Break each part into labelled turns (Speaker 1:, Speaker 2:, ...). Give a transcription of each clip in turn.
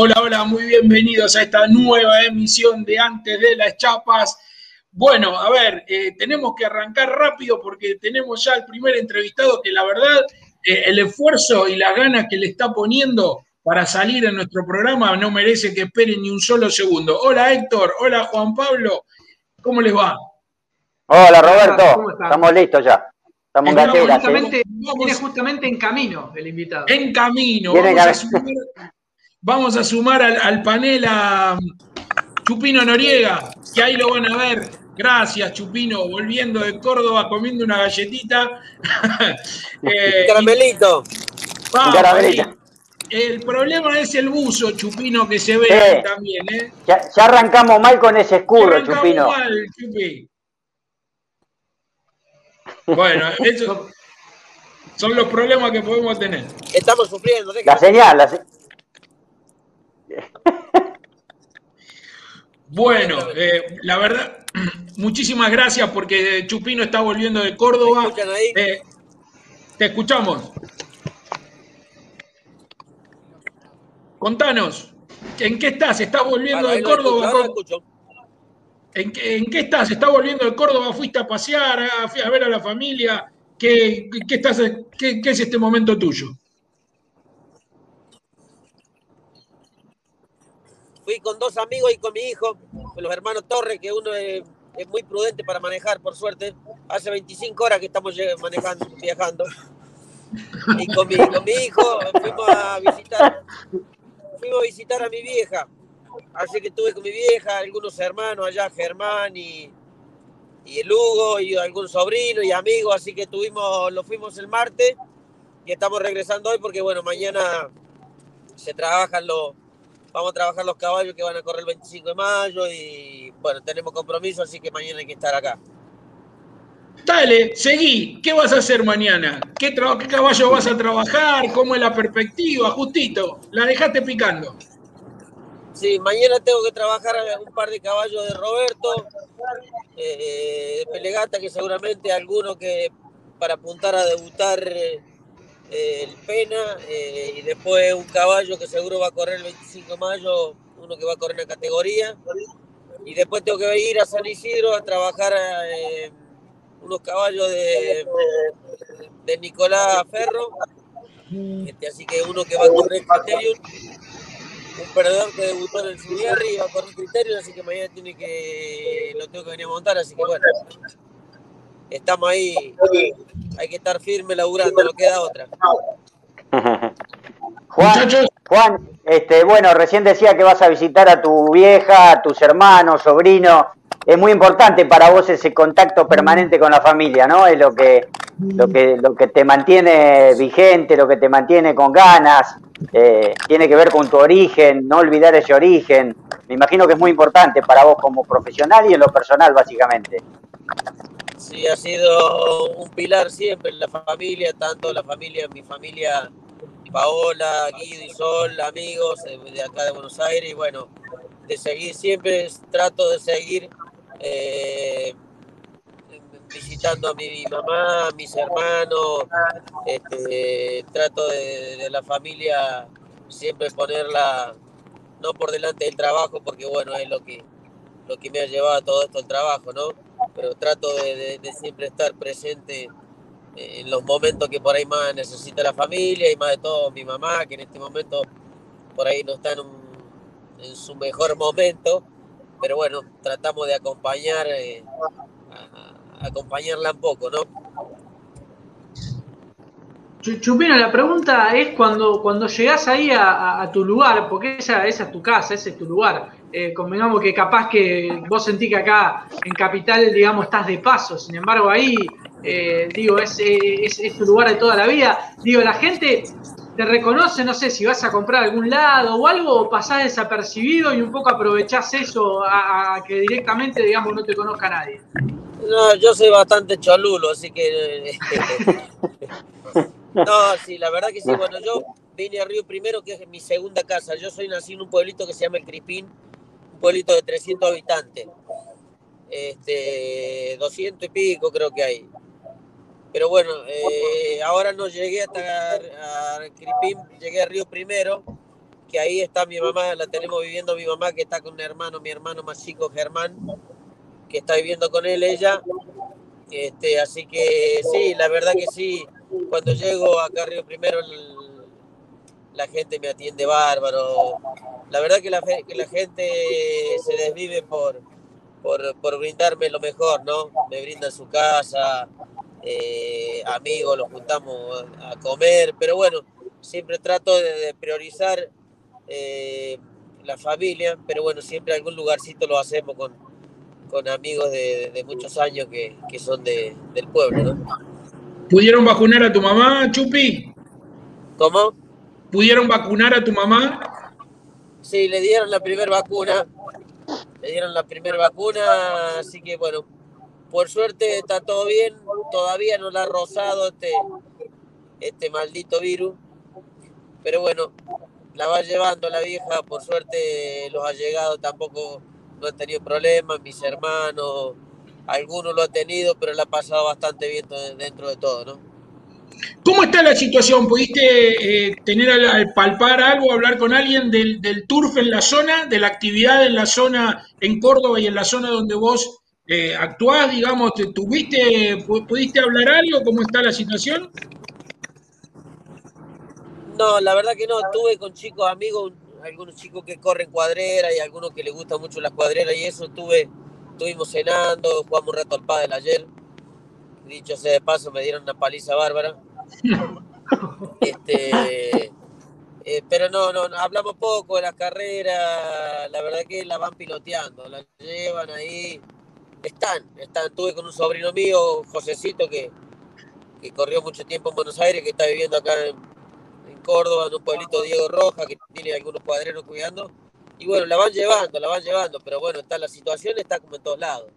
Speaker 1: Hola, hola, muy bienvenidos a esta nueva emisión de Antes de las Chapas. Bueno, a ver, eh, tenemos que arrancar rápido porque tenemos ya el primer entrevistado que la verdad, eh, el esfuerzo y las ganas que le está poniendo para salir en nuestro programa no merece que esperen ni un solo segundo. Hola Héctor, hola Juan Pablo, ¿cómo les va?
Speaker 2: Hola Roberto, estamos listos ya. Estamos en
Speaker 3: justamente, Viene justamente en camino el invitado.
Speaker 1: En camino. Vamos a, sumar, vamos a sumar al, panel a Chupino Noriega, que ahí lo van a ver. Gracias, Chupino, volviendo de Córdoba comiendo una galletita.
Speaker 4: eh, caramelito.
Speaker 1: caramelito. El problema es el buzo, Chupino, que se ve ahí también, ¿eh?
Speaker 2: Ya, arrancamos mal con ese escudo, Chupino. Mal, Chupi.
Speaker 1: Bueno, esos son los problemas que podemos tener.
Speaker 4: Estamos sufriendo.
Speaker 2: La señal, la
Speaker 1: Bueno, eh, la verdad, muchísimas gracias porque Chupino está volviendo de Córdoba. Eh, te escuchamos. Contanos, ¿en qué estás? ¿Estás volviendo de Córdoba? ¿En qué, estás? ¿Estás volviendo de Córdoba? ¿Fuiste a pasear? A, a ver a la familia? ¿Qué, estás, qué, es este momento tuyo?
Speaker 4: Fui con dos amigos y con mi hijo, con los hermanos Torres, que uno es, muy prudente para manejar, por suerte. Hace 25 horas que estamos manejando, viajando. Y con mi, con mi hijo fuimos a visitar fuimos a visitar a mi vieja. Así que estuve con mi vieja, algunos hermanos allá, Germán y, y el Hugo y algún sobrino y amigo, así que tuvimos, lo fuimos el martes y estamos regresando hoy porque bueno, mañana se trabajan los, vamos a trabajar los caballos que van a correr el 25 de mayo y bueno, tenemos compromiso, así que mañana hay que estar acá.
Speaker 1: Dale, seguí. ¿Qué vas a hacer mañana? ¿Qué, ¿Qué, caballo vas a trabajar? ¿Cómo es la perspectiva? Justito, la dejaste picando.
Speaker 4: Sí, mañana tengo que trabajar un par de caballos de Roberto, eh, de Pelegata, que seguramente alguno que para apuntar a debutar eh, el Pena, eh, y después un caballo que seguro va a correr el 25 de mayo, uno que va a correr en la categoría. Y después tengo que ir a San Isidro a trabajar unos caballos de, de Nicolás Ferro, este, así que uno que va a correr Criterium, un perdedor que debutó en el Sudierri va a correr Criterium, así que mañana tiene que lo tengo que venir a montar, así que bueno, estamos ahí, hay que estar firme laburando, no queda otra.
Speaker 2: Juan, Juan, este, bueno, recién decía que vas a visitar a tu vieja, a tus hermanos, sobrinos es muy importante para vos ese contacto permanente con la familia, ¿no? Es lo que, lo que, lo que te mantiene vigente, lo que te mantiene con ganas, eh, tiene que ver con tu origen, no olvidar ese origen. Me imagino que es muy importante para vos como profesional y en lo personal, básicamente.
Speaker 4: Sí, ha sido un pilar siempre en la familia, tanto la familia, mi familia, Paola, Guido y Sol, amigos de acá de Buenos Aires, y bueno, de seguir, siempre trato de seguir eh, visitando a mi, mamá, a mis hermanos, este, trato de, la familia siempre ponerla no por delante del trabajo, porque bueno, es lo que, lo que me ha llevado a todo esto el trabajo, ¿no? Pero trato de, siempre estar presente en los momentos que por ahí más necesita la familia y más de todo mi mamá, que en este momento por ahí no está en su mejor momento pero bueno, tratamos de acompañar, eh, acompañarla un poco, ¿no?
Speaker 3: Chupino, la pregunta es cuando, cuando llegás ahí a, tu lugar, porque esa, esa, es tu casa, ese es tu lugar. Eh, convengamos que capaz que vos sentís que acá en Capital, digamos, estás de paso, sin embargo ahí, eh, digo, es, es, es, tu lugar de toda la vida. Digo, la gente te reconoce, no sé, si vas a comprar a algún lado o algo, o pasás desapercibido y un poco aprovechás eso a, que directamente, digamos, no te conozca nadie.
Speaker 4: No, yo soy bastante cholulo, así que... no, sí, la verdad que sí. Bueno, yo vine a Río Primero, que es mi segunda casa. Yo soy nacido en un pueblito que se llama El Cripín, un pueblito de 300 habitantes. Este, 200 y pico creo que hay. Pero bueno, eh, ahora no llegué hasta a Cripín, llegué a Río Primero que ahí está mi mamá, la tenemos viviendo mi mamá, que está con un hermano, mi hermano más chico, Germán, que está viviendo con él ella. Este, así que sí, la verdad que sí, cuando llego acá a Río Primero, la gente me atiende bárbaro. La verdad que la, que la gente se desvive por, por, brindarme lo mejor, ¿no? Me brindan su casa, eh, amigos, los juntamos a comer, pero bueno, siempre trato de, priorizar eh, la familia, pero bueno, siempre algún lugarcito lo hacemos con, con amigos de, muchos años que, son del pueblo, ¿no?
Speaker 1: ¿Pudieron vacunar a tu mamá, Chupi?
Speaker 4: ¿Cómo?
Speaker 1: ¿Pudieron vacunar a tu mamá?
Speaker 4: Sí, le dieron la primera vacuna. Le dieron la primera vacuna, así que bueno, por suerte está todo bien. Todavía no la ha rozado este, este maldito virus. Pero bueno, la va llevando la vieja. Por suerte los ha llegado tampoco no han tenido problemas. Mis hermanos, algunos lo han tenido, pero la ha pasado bastante bien dentro de todo, ¿no?
Speaker 1: ¿Cómo está la situación? ¿Pudiste eh, tener al, palpar algo, hablar con alguien del, turf en la zona, de la actividad en la zona en Córdoba y en la zona donde vos eh, actuás, digamos, ¿tuviste, pudiste hablar algo? ¿Cómo está la situación?
Speaker 4: No, la verdad que no, estuve con chicos amigos, algunos chicos que corren cuadrera y algunos que les gustan mucho las cuadreras y eso, estuve, estuvimos cenando, jugamos un rato al pádel ayer dicho sea de paso, me dieron una paliza bárbara. Este, eh, pero no, no, hablamos poco de la carrera, la verdad que la van piloteando, la llevan ahí, están, están, estuve con un sobrino mío, Josecito, que, que corrió mucho tiempo en Buenos Aires, que está viviendo acá en, en Córdoba, en un pueblito Diego Roja, que tiene algunos cuadreros cuidando, y bueno, la van llevando, la van llevando, pero bueno, está la situación está como en todos lados.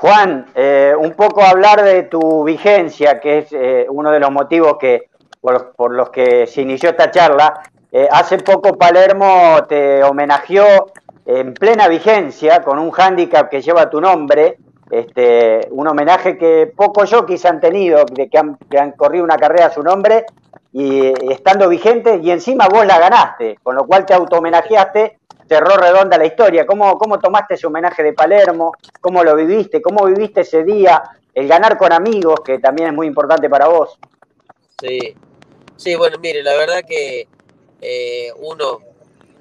Speaker 2: Juan, eh, un poco hablar de tu vigencia, que es eh, uno de los motivos que por, los que se inició esta charla. Eh, hace poco Palermo te homenajeó en plena vigencia con un hándicap que lleva tu nombre, este, un homenaje que pocos jockeys han tenido, de que han corrido una carrera a su nombre y estando vigente, y encima vos la ganaste, con lo cual te auto homenajeaste cerró redonda la historia. ¿Cómo, ¿Cómo tomaste ese homenaje de Palermo? ¿Cómo lo viviste? ¿Cómo viviste ese día? El ganar con amigos, que también es muy importante para vos.
Speaker 4: Sí, sí bueno, mire, la verdad que eh, uno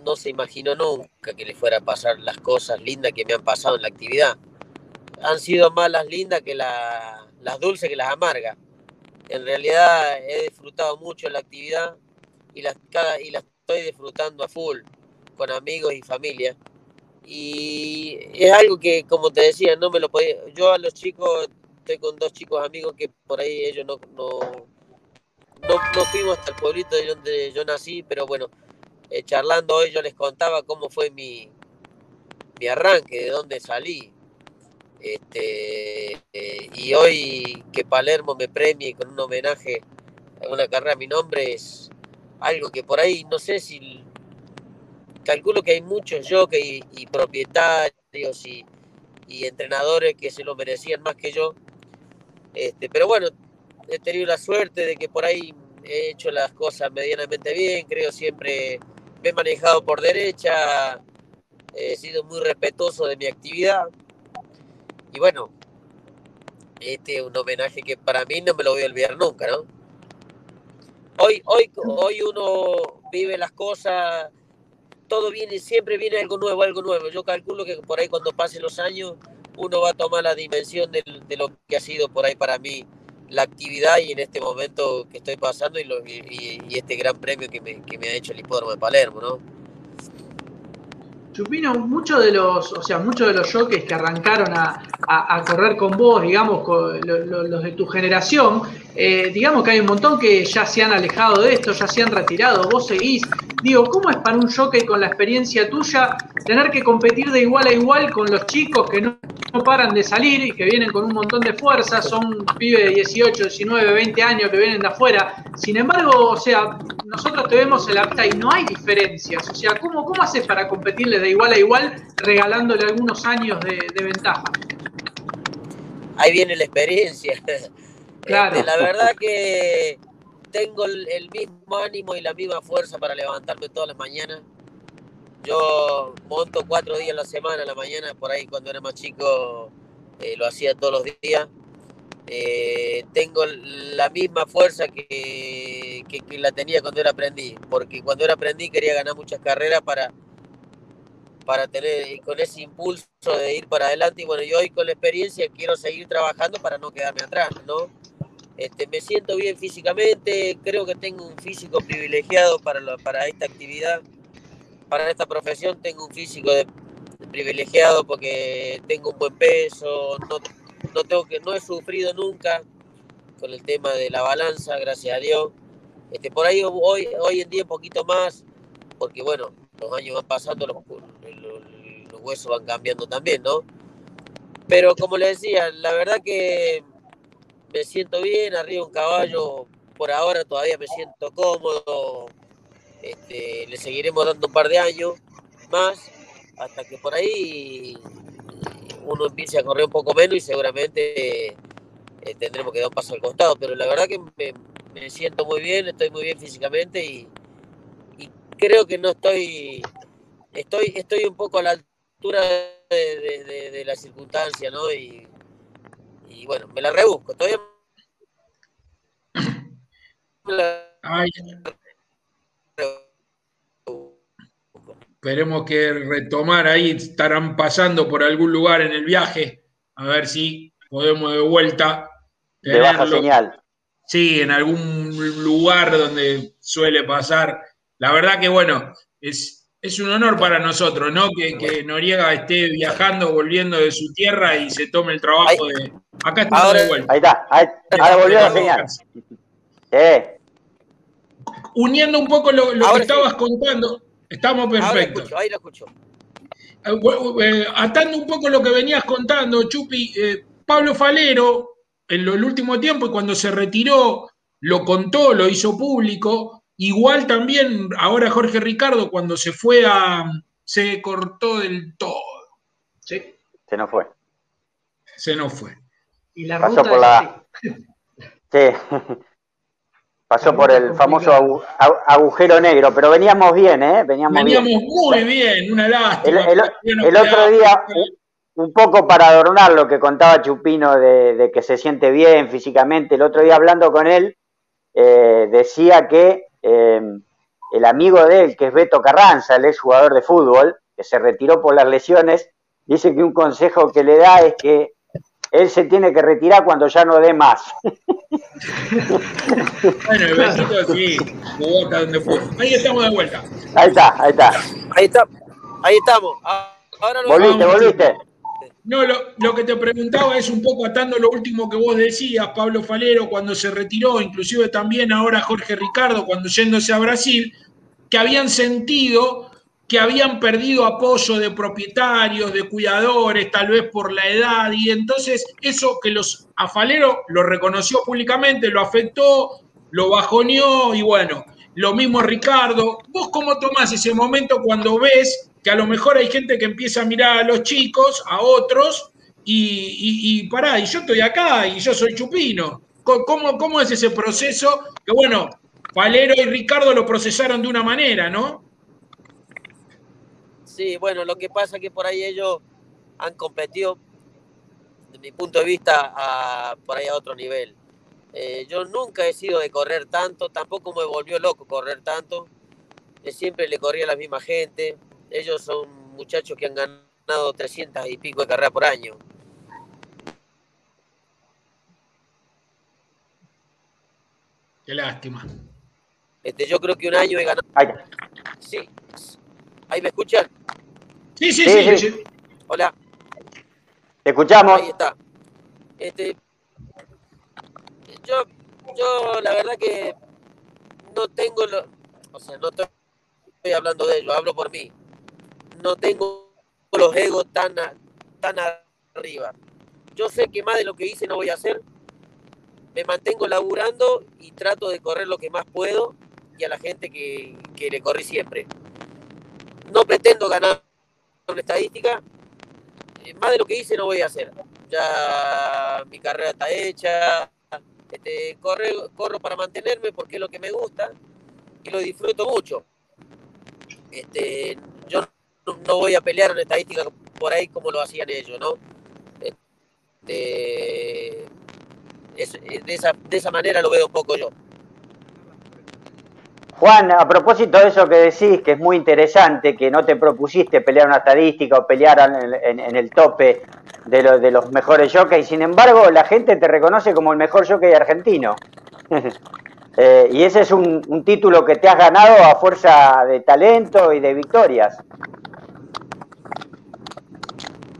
Speaker 4: no se imaginó nunca que le fuera a pasar las cosas lindas que me han pasado en la actividad. Han sido más las lindas que las dulces que las amargas. En realidad he disfrutado mucho la actividad y las estoy disfrutando a full con amigos y familia. Y es algo que, como te decía, no me lo podía. Yo a los chicos, estoy con dos chicos amigos que por ahí ellos no, no, no, fuimos hasta el pueblito de donde yo nací, pero bueno, eh, charlando hoy yo les contaba cómo fue mi, mi arranque, de dónde salí. Este, y hoy que Palermo me premie con un homenaje a una carrera a mi nombre es algo que por ahí no sé si calculo que hay muchos jockeys y, propietarios y, entrenadores que se lo merecían más que yo. Este, pero bueno, he tenido la suerte de que por ahí he hecho las cosas medianamente bien, creo siempre me he manejado por derecha, he sido muy respetuoso de mi actividad. Y bueno, este es un homenaje que para mí no me lo voy a olvidar nunca, ¿no? Hoy, hoy, hoy uno vive las cosas todo viene, siempre viene algo nuevo, algo nuevo. Yo calculo que por ahí cuando pasen los años uno va a tomar la dimensión de, lo que ha sido por ahí para mí la actividad y en este momento que estoy pasando y, y, este gran premio que me, que me, ha hecho el hipódromo de Palermo, ¿no?
Speaker 3: Chupino, muchos de los, o sea, muchos de los jockeys que arrancaron a, correr con vos, digamos, con los de tu generación, eh, digamos que hay un montón que ya se han alejado de esto, ya se han retirado, vos seguís. Digo, ¿cómo es para un jockey con la experiencia tuya tener que competir de igual a igual con los chicos que no, no paran de salir y que vienen con un montón de fuerza, son pibes de 18, 19, 20 años que vienen de afuera? Sin embargo, o sea, nosotros te vemos en la pista y no hay diferencias. O sea, ¿cómo, cómo haces para competirles de igual a igual regalándole algunos años de, ventaja?
Speaker 4: Ahí viene la experiencia. Claro. Este, la verdad que tengo el, mismo ánimo y la misma fuerza para levantarme todas las mañanas. Yo monto cuatro días a la semana, a la mañana, por ahí cuando era más chico eh, lo hacía todos los días. Eh, tengo la misma fuerza que, que, la tenía cuando era aprendí, porque cuando era aprendí quería ganar muchas carreras para, para tener con ese impulso de ir para adelante y bueno, yo hoy con la experiencia quiero seguir trabajando para no quedarme atrás, ¿no? Este, me siento bien físicamente, creo que tengo un físico privilegiado para, para esta actividad, para esta profesión tengo un físico privilegiado porque tengo un buen peso, no, no, tengo que, no he sufrido nunca con el tema de la balanza, gracias a Dios. Este, por ahí hoy, hoy en día un poquito más, porque bueno, los años van pasando, los, los huesos van cambiando también, ¿no? Pero como les decía, la verdad que me siento bien, arriba un caballo, por ahora todavía me siento cómodo, este, le seguiremos dando un par de años más, hasta que por ahí uno empiece a correr un poco menos y seguramente eh, tendremos que dar un paso al costado, pero la verdad que me, siento muy bien, estoy muy bien físicamente y, creo que no estoy, estoy, estoy un poco a la altura de, la circunstancia, ¿no? Y bueno, me la rebusco. Todavía
Speaker 1: Esperemos que retomar ahí, estarán pasando por algún lugar en el viaje, a ver si podemos de vuelta.
Speaker 2: De baja señal.
Speaker 1: Sí, en algún lugar donde suele pasar. La verdad que bueno, es, es un honor para nosotros, ¿no? Que, Noriega esté viajando, volviendo de su tierra y se tome el trabajo de. Acá está de vuelta.
Speaker 2: Ahí está, ahora volvió la señal.
Speaker 1: Uniendo un poco lo, que estabas contando, estamos perfectos.
Speaker 4: ahí lo escucho.
Speaker 1: Eh, eh, atando un poco lo que venías contando, Chupi, eh, Pablo Falero, en el último tiempo, y cuando se retiró, lo contó, lo hizo público, Igual también ahora Jorge Ricardo cuando se fue a... se cortó del todo.
Speaker 2: Sí. Se nos fue.
Speaker 1: Se nos fue.
Speaker 2: Y la Pasó por la... Sí. Pasó por el famoso agujero negro, pero veníamos bien, ¿eh?
Speaker 1: Veníamos, muy bien, una lástima.
Speaker 2: El, otro día, un poco para adornar lo que contaba Chupino de, que se siente bien físicamente, el otro día hablando con él, eh, decía que eh, el amigo de él, que es Beto Carranza, el ex jugador de fútbol, que se retiró por las lesiones, dice que un consejo que le da es que él se tiene que retirar cuando ya no dé más.
Speaker 1: bueno, el besito sí, donde fue. Ahí estamos de vuelta.
Speaker 2: Ahí está, ahí está.
Speaker 4: Ahí está, ahí estamos.
Speaker 2: Ahora lo volviste, volviste.
Speaker 1: No, lo, que te preguntaba es un poco atando lo último que vos decías, Pablo Falero, cuando se retiró, inclusive también ahora Jorge Ricardo, cuando yéndose a Brasil, que habían sentido que habían perdido apoyo de propietarios, de cuidadores, tal vez por la edad, y entonces eso que los a Falero lo reconoció públicamente, lo afectó, lo bajoneó, y bueno, lo mismo Ricardo. ¿Vos cómo tomás ese momento cuando ves que a lo mejor hay gente que empieza a mirar a los chicos, a otros, y, y, pará, y yo estoy acá y yo soy chupino? ¿Cómo, ¿Cómo es ese proceso? Que bueno, Palero y Ricardo lo procesaron de una manera, ¿no?
Speaker 4: Sí, bueno, lo que pasa es que por ahí ellos han competido, desde mi punto de vista, a, por ahí a otro nivel. Eh, yo nunca he sido de correr tanto, tampoco me volvió loco correr tanto. siempre le corría a la misma gente. Ellos son muchachos que han ganado 300 y pico de carreras por año.
Speaker 1: Qué lástima.
Speaker 4: Este, yo creo que un año he ganado. Sí. ¿Ahí me escuchan?
Speaker 1: Sí, sí, sí. sí,
Speaker 4: Hola.
Speaker 2: Te escuchamos.
Speaker 4: Ahí está. Este, yo, yo la verdad que no tengo, lo, o sea, no estoy hablando de ello, hablo por mí. No tengo los egos tan, tan arriba. Yo sé que más de lo que hice no voy a hacer. Me mantengo laburando y trato de correr lo que más puedo y a la gente que, que le corrí siempre. No pretendo ganar una estadística. Eh, más de lo que hice no voy a hacer. Ya mi carrera está hecha, Este, corro para mantenerme porque es lo que me gusta y lo disfruto mucho. Este, yo no, voy a pelear en estadística por ahí como lo hacían ellos, ¿no? Este, de, esa, de esa manera lo veo un poco yo.
Speaker 2: Juan, a propósito de eso que decís, que es muy interesante, que no te propusiste pelear una estadística o pelear en, el tope de, de los mejores jockeys, sin embargo, la gente te reconoce como el mejor jockey argentino. Eh, y ese es un, título que te has ganado a fuerza de talento y de victorias.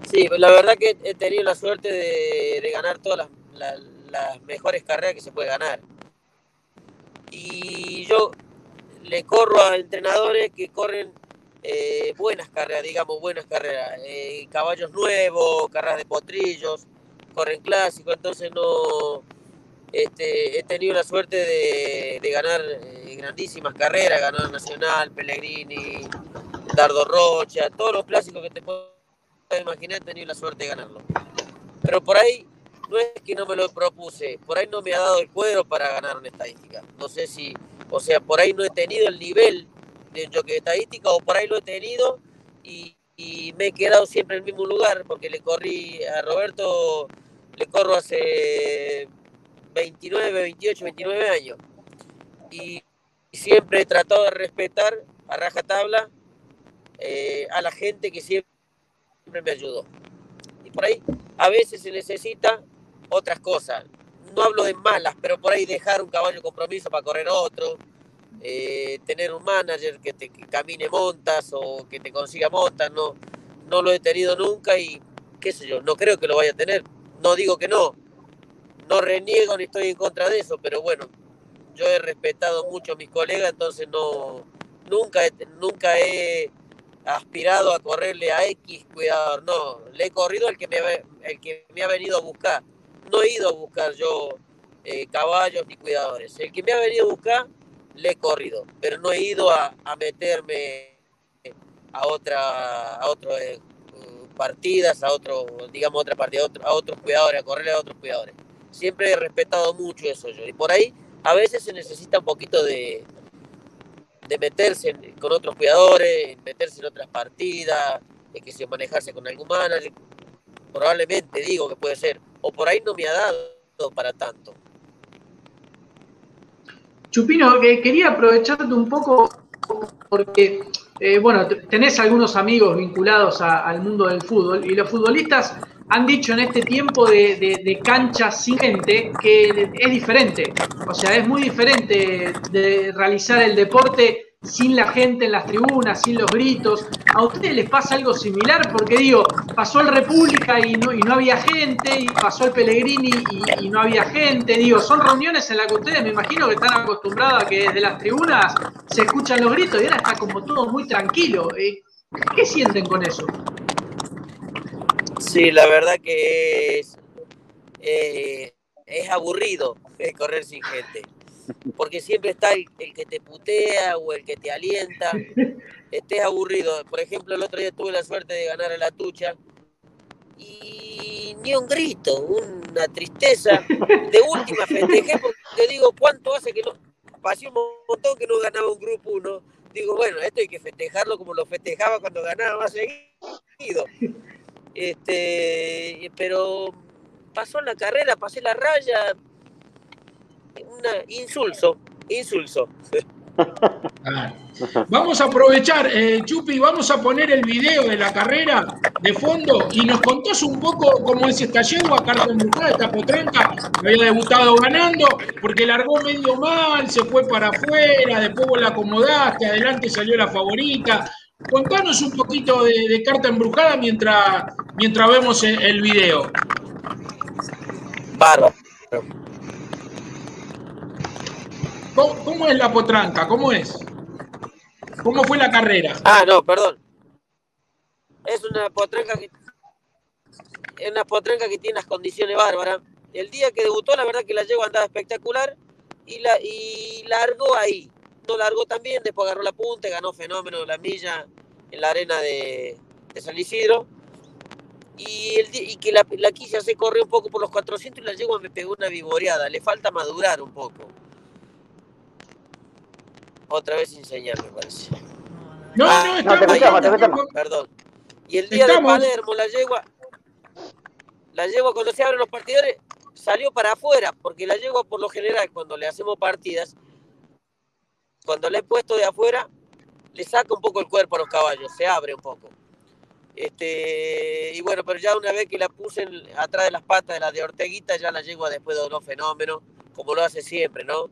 Speaker 4: Sí, la verdad que he tenido la suerte de, ganar todas las mejores carreras que se puede ganar. Y yo le corro a entrenadores que corren eh, buenas carreras, digamos, buenas carreras. Eh, caballos nuevos, carreras de potrillos, corren clásicos, entonces no... Este, he tenido la suerte de, ganar eh, grandísimas carreras, ganar Nacional, Pellegrini, Dardo Rocha, todos los clásicos que te puedo imaginar he tenido la suerte de ganarlo. Pero por ahí no es que no me lo propuse, por ahí no me ha dado el cuero para ganar una estadística. No sé si o sea, por ahí no he tenido el nivel de jockey estadística o por ahí lo he tenido y, me he quedado siempre en el mismo lugar porque le corrí a Roberto, le corro hace 29, 28, 29 años. Y siempre he tratado de respetar a rajatabla eh, a la gente que siempre me ayudó. Y por ahí a veces se necesita otras cosas no hablo de malas, pero por ahí dejar un caballo compromiso para correr otro, eh, tener un manager que te camine montas o que te consiga montas, no, no lo he tenido nunca y qué sé yo, no creo que lo vaya a tener. No digo que no, no reniego ni estoy en contra de eso, pero bueno, yo he respetado mucho a mis colegas, entonces no, nunca, nunca he aspirado a correrle a X cuidador, no, le he corrido el que me, el que me ha venido a buscar no he ido a buscar yo eh, caballos ni cuidadores. El que me ha venido a buscar, le he corrido, pero no he ido a, meterme a otra, a otras eh, partidas, a otro, digamos, otra partida, a, otros cuidadores, a correrle a otros cuidadores. Siempre he respetado mucho eso yo. Y por ahí a veces se necesita un poquito de, de meterse con otros cuidadores, meterse en otras partidas, que se manejarse con algún manager. Probablemente digo que puede ser o por ahí no me ha dado para tanto.
Speaker 3: Chupino, quería aprovecharte un poco porque, eh, bueno, tenés algunos amigos vinculados al mundo del fútbol y los futbolistas han dicho en este tiempo de, de, de cancha sin gente que es diferente. O sea, es muy diferente de realizar el deporte sin la gente en las tribunas, sin los gritos. ¿A ustedes les pasa algo similar? Porque digo, pasó el República y no, y no había gente, y pasó el Pellegrini y, no había gente. Digo, son reuniones en las que ustedes me imagino que están acostumbrados a que desde las tribunas se escuchan los gritos y ahora está como todo muy tranquilo. Eh, ¿Qué sienten con eso?
Speaker 4: Sí, la verdad que es, eh, es aburrido correr sin gente porque siempre está el, que te putea o el que te alienta, estés aburrido. Por ejemplo, el otro día tuve la suerte de ganar a la tucha y ni un grito, una tristeza. De última festejé porque digo, ¿cuánto hace que no? Pasé un montón que no ganaba un grupo uno. Digo, bueno, esto hay que festejarlo como lo festejaba cuando ganaba más seguido. Este, pero pasó la carrera, pasé la raya, insulso, insulso.
Speaker 1: Ah. Vamos a aprovechar, eh, Chupi, vamos a poner el video de la carrera de fondo y nos contás un poco cómo es esta yegua, carta embrujada, esta potranca, había debutado ganando, porque largó medio mal, se fue para afuera, después vos la acomodaste, adelante salió la favorita. Contanos un poquito de, carta embrujada mientras, mientras vemos el, el video.
Speaker 4: Bárbaro.
Speaker 1: ¿Cómo, es la potranca? ¿Cómo es? ¿Cómo fue la carrera?
Speaker 4: Ah, no, perdón. Es una potranca que es una potranca que tiene unas condiciones bárbaras. El día que debutó, la verdad que la llevo andaba espectacular y la y largó ahí. No largó también, después agarró la punta, ganó fenómeno la milla en la arena de, San Isidro. Y que la, la quilla se corrió un poco por los 400 y la yegua me pegó una vivoreada. Le falta madurar un poco. Otra vez enseñar, me parece.
Speaker 1: No,
Speaker 4: Ah,
Speaker 1: no,
Speaker 2: no,
Speaker 1: estamos,
Speaker 2: te escuchamos, te escuchamos.
Speaker 4: Perdón. Y el día
Speaker 1: Estamos.
Speaker 4: de Palermo, la yegua, la yegua cuando se abren los partidores, salió para afuera, porque la yegua por lo general, cuando le hacemos partidas, cuando le he puesto de afuera, le saca un poco el cuerpo a los caballos, se abre un poco. Este, y bueno, pero ya una vez que la puse en- atrás de las patas de la de Orteguita, ya la yegua después donó fenómeno, como lo hace siempre, ¿no?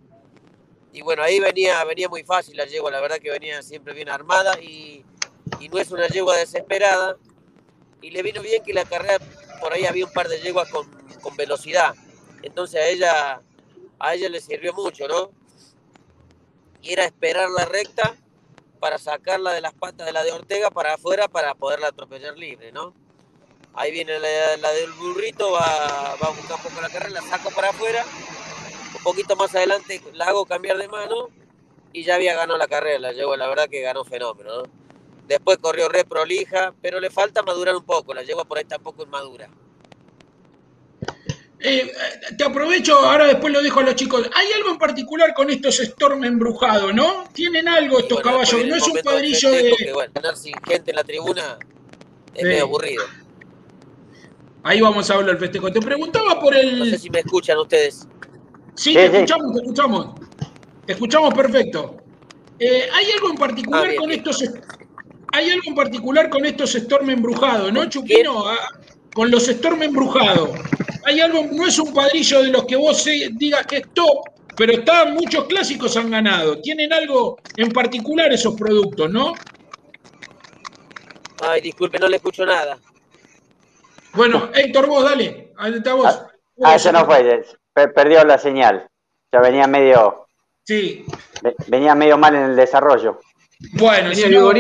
Speaker 4: Y bueno, ahí venía, venía muy fácil la yegua, la verdad que venía siempre bien armada y, y no es una yegua desesperada. Y le vino bien que la carrera, por ahí había un par de yeguas con, con velocidad. Entonces a ella, a ella le sirvió mucho, ¿no? Y era esperar la recta para sacarla de las patas de la de Ortega para afuera para poderla atropellar libre, ¿no? Ahí viene la, la del burrito, va, va a buscar un poco la carrera, la saco para afuera. Un poquito más adelante la hago cambiar de mano y ya había ganado la carrera. La llevo, la verdad que ganó fenómeno, ¿no? Después corrió re prolija, pero le falta madurar un poco. La llevo por ahí tampoco es madura.
Speaker 1: Eh, te aprovecho, ahora después lo dejo a los chicos. ¿Hay algo en particular con estos Storm embrujados, no? ¿Tienen algo estos
Speaker 4: bueno,
Speaker 1: caballos? No es un
Speaker 4: festejo,
Speaker 1: de.
Speaker 4: bueno, ganar sin gente en la tribuna es
Speaker 1: Sí.
Speaker 4: medio aburrido.
Speaker 1: Ahí vamos a hablar del festejo. Te preguntaba por
Speaker 4: No
Speaker 1: el.
Speaker 4: sé si me escuchan ustedes.
Speaker 1: Sí,
Speaker 2: Sí,
Speaker 1: te escuchamos, te escuchamos. Te escuchamos perfecto. Eh, ¿Hay algo en particular
Speaker 4: Ah,
Speaker 1: con estos hay algo en particular con estos Storm embrujados, ¿no, Chupino? Ah, con los Storm embrujados. Hay algo, no es un padrillo de los que vos se- digas que es top, pero está, muchos clásicos han ganado. Tienen algo en particular esos productos, ¿no?
Speaker 4: Ay, disculpe, no le escucho nada.
Speaker 1: Bueno, Héctor, vos dale. Adelante a vos.
Speaker 2: Ah, Ah, eso no fue, perdió la señal. Ya venía medio,
Speaker 1: Sí.
Speaker 2: ve- venía medio mal en el desarrollo.
Speaker 1: Bueno, si no,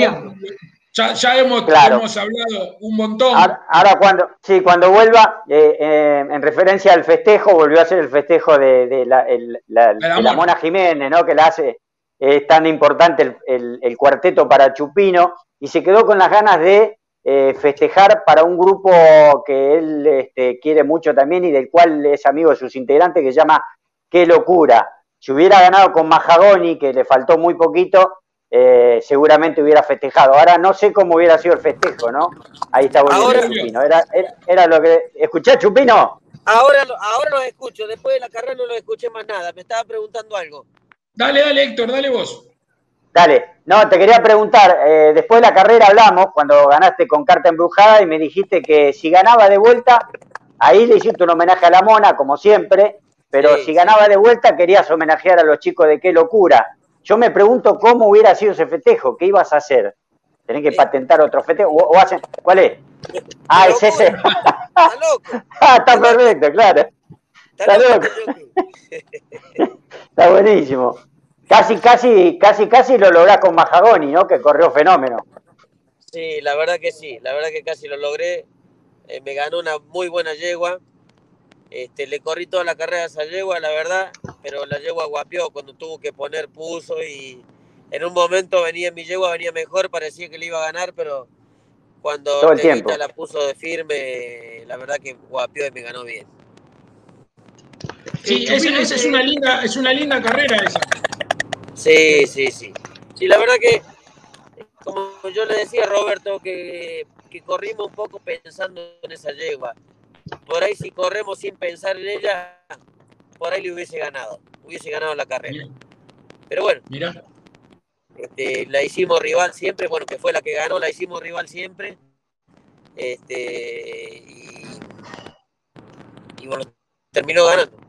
Speaker 1: ya, ya hemos,
Speaker 2: Claro.
Speaker 1: hemos hablado un montón.
Speaker 2: Ahora, ahora cuando, sí, cuando vuelva, eh, eh, en referencia al festejo, volvió a ser el festejo de, de la, el- la-
Speaker 1: De la
Speaker 2: de la
Speaker 1: Mona.
Speaker 2: Mona Jiménez, ¿no? Que la hace, es tan importante el, el- el cuarteto para Chupino, y se quedó con las ganas de eh, festejar para un grupo que él este, quiere mucho también y del cual es amigo de sus integrantes, que se llama Qué locura. Si hubiera ganado con Mahagoni, que le faltó muy poquito, eh, seguramente hubiera festejado. Ahora no sé cómo hubiera sido el festejo, ¿no? Ahí está volviendo
Speaker 4: Ahora-
Speaker 2: Chupino. Era, era, era lo que. ¿Escuchá, Chupino?
Speaker 4: Ahora, lo- ahora los escucho. Después de la carrera no los escuché más nada. Me estaba preguntando algo.
Speaker 1: Dale, dale, Héctor, dale vos.
Speaker 2: Dale. No, te quería preguntar. eh, después de la carrera hablamos, cuando ganaste con carta embrujada, y me dijiste que si ganaba de vuelta, ahí le hiciste un homenaje a la mona, como siempre. Pero
Speaker 4: Sí,
Speaker 2: si
Speaker 4: sí.
Speaker 2: ganaba de vuelta, querías homenajear a los chicos de qué locura. Yo me pregunto cómo hubiera sido ese festejo. ¿Qué ibas a hacer? ¿Tenés que
Speaker 4: Sí.
Speaker 2: patentar otro festejo? ¿O, o hacen- ¿Cuál es? Ah, es ese.
Speaker 4: Está loco.
Speaker 2: Ah, está perfecto, claro.
Speaker 4: Está
Speaker 2: Está
Speaker 4: loco.
Speaker 2: Está buenísimo. Casi, casi, casi, casi lo lográs con Mahagoni, ¿no? Que corrió fenómeno.
Speaker 4: Sí, la verdad que sí. La verdad que casi lo logré. Eh, me ganó una muy buena yegua. Este, le corrí toda la carrera a esa yegua, la verdad, pero la yegua guapió cuando tuvo que poner puso y en un momento venía mi yegua, venía mejor, parecía que le iba a ganar, pero cuando
Speaker 2: Todo el
Speaker 4: Orteguita
Speaker 2: tiempo.
Speaker 4: la puso de firme, la verdad que guapió y me ganó bien.
Speaker 1: Sí, esa, esa es una linda, es una linda carrera esa.
Speaker 4: Sí, sí, sí. Sí, la verdad que, como yo le decía a Roberto, que, que corrimos un poco pensando en esa yegua. Por ahí si corremos sin pensar en ella, por ahí le hubiese ganado, hubiese ganado la carrera. Pero bueno,
Speaker 1: Mirá.
Speaker 4: este, la hicimos rival siempre, bueno, que fue la que ganó, la hicimos rival siempre. Este, y, y bueno, terminó ganando.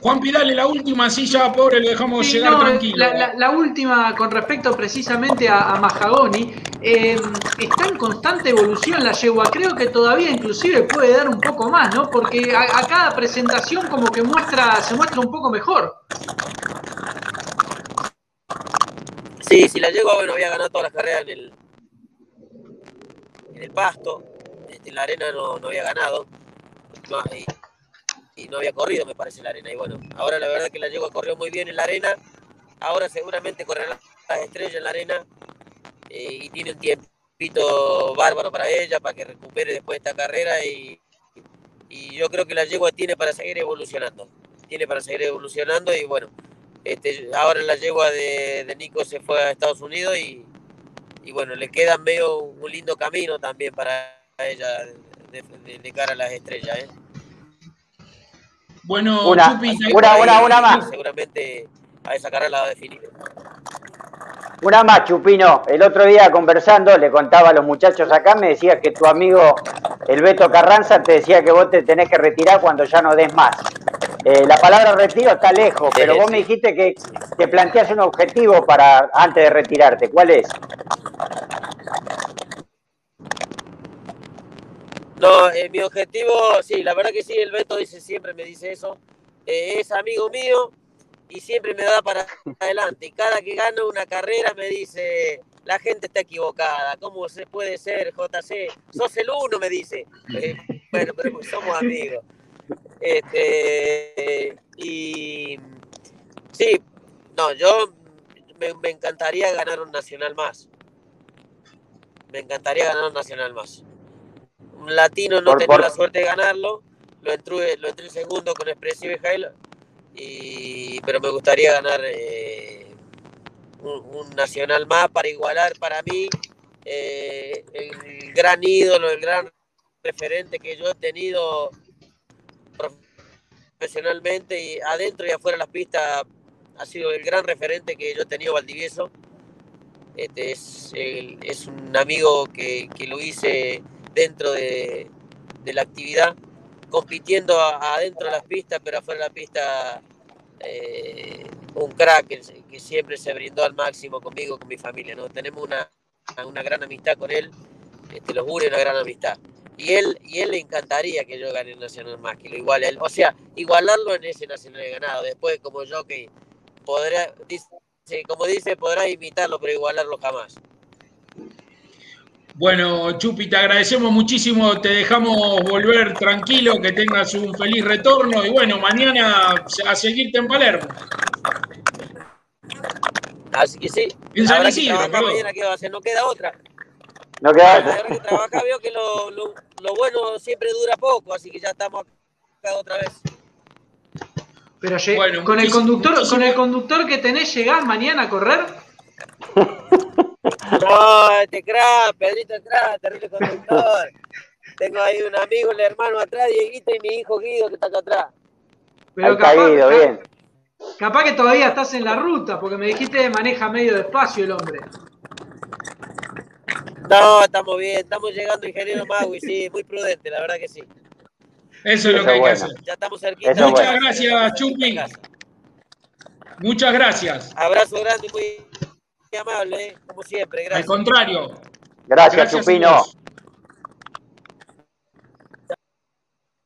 Speaker 1: Juan Pidale, la última silla, pobre, lo dejamos
Speaker 3: Sí,
Speaker 1: llegar
Speaker 3: no,
Speaker 1: tranquilo.
Speaker 3: La, la- la última, con respecto precisamente a, a Mahagoni, eh, está en constante evolución la yegua. Creo que todavía inclusive puede dar un poco más, ¿no? Porque a, a cada presentación como que muestra, se muestra un poco mejor.
Speaker 4: Sí, si la llego, bueno, había ganado todas las carreras en el, en el pasto. Este, en la arena no, no había ganado. No, y, y no había corrido, me parece, la arena. Y bueno, ahora la verdad que la yegua corrió muy bien en la arena. Ahora seguramente correrá las estrellas en la arena. eh, y tiene un tiempo grupito bárbaro para ella, para que recupere después esta carrera y, y yo creo que la yegua tiene para seguir evolucionando, tiene para seguir evolucionando y bueno, este, ahora la yegua de, Nico se fue a Estados Unidos y, y bueno, le queda medio un lindo camino también para ella de, cara a las estrellas. ¿eh?
Speaker 1: Bueno,
Speaker 2: una, una, una, más.
Speaker 4: Seguramente a esa carrera la va a definir.
Speaker 2: Una más, Chupino. El otro día conversando, le contaba a los muchachos acá, me decía que tu amigo, el Beto Carranza, te decía que vos te tenés que retirar cuando ya no des más. Eh, la palabra retiro está lejos, pero vos me dijiste que te planteas un objetivo para antes de retirarte. ¿Cuál es?
Speaker 4: No, eh, mi objetivo, sí, la verdad que sí, el Beto dice siempre, me dice eso. Eh, es amigo mío y siempre me da para adelante. Y cada que gano una carrera me dice, la gente está equivocada, ¿cómo se puede ser, JC? Sos el uno, me dice. Eh, bueno, pero pues somos amigos. Este, y sí, no, yo me, me encantaría ganar un nacional más. Me encantaría ganar un nacional más latino no tenía la suerte de ganarlo, lo entré, lo entré segundo con Expressive Halo, y, pero me gustaría ganar eh, un, nacional más para igualar para mí eh, el gran ídolo, el gran referente que yo he tenido profesionalmente y adentro y afuera de las pistas ha sido el gran referente que yo he tenido Valdivieso. Este es, es un amigo que, que lo hice dentro de, la actividad, compitiendo adentro de las pistas, pero afuera de la pista eh, un crack que, siempre se brindó al máximo conmigo, con mi familia. ¿no? Tenemos una, una gran amistad con él, este, los une una gran amistad. Y él, y él le encantaría que yo gane el Nacional más, que lo iguale él. O sea, igualarlo en ese Nacional de ganado. Después, como yo, que podrá, dice, como dice, podrá imitarlo, pero igualarlo jamás.
Speaker 1: Bueno, Chupi, te agradecemos muchísimo, te dejamos volver tranquilo, que tengas un feliz retorno y bueno, mañana a seguirte en Palermo.
Speaker 4: Así que sí.
Speaker 1: En San Isidro,
Speaker 4: mañana qué va a hacer, no queda otra.
Speaker 2: No queda otra.
Speaker 4: que trabaja veo que lo, lo, lo, bueno siempre dura poco, así que ya estamos acá otra vez.
Speaker 3: Pero bueno, con el conductor, con el conductor que tenés, ¿llegás mañana a correr?
Speaker 4: No, este crack, Pedrito crack, terrible conductor. Tengo ahí un amigo, el hermano atrás, Dieguito, y mi hijo Guido, que está acá atrás.
Speaker 2: Pero capaz, bien.
Speaker 3: capaz que todavía estás en la ruta, porque me dijiste que maneja medio despacio el hombre.
Speaker 4: No, estamos bien, estamos llegando, ingeniero Magui, sí, muy prudente, la verdad que sí.
Speaker 1: Eso es lo que hay que hacer.
Speaker 4: Ya estamos cerquita.
Speaker 1: Muchas gracias, Chupi. Muchas gracias.
Speaker 4: Abrazo grande, muy amable, ¿eh? como siempre. Gracias.
Speaker 1: Al contrario.
Speaker 2: Gracias, Chupino.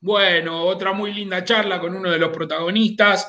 Speaker 1: Bueno, otra muy linda charla con uno de los protagonistas.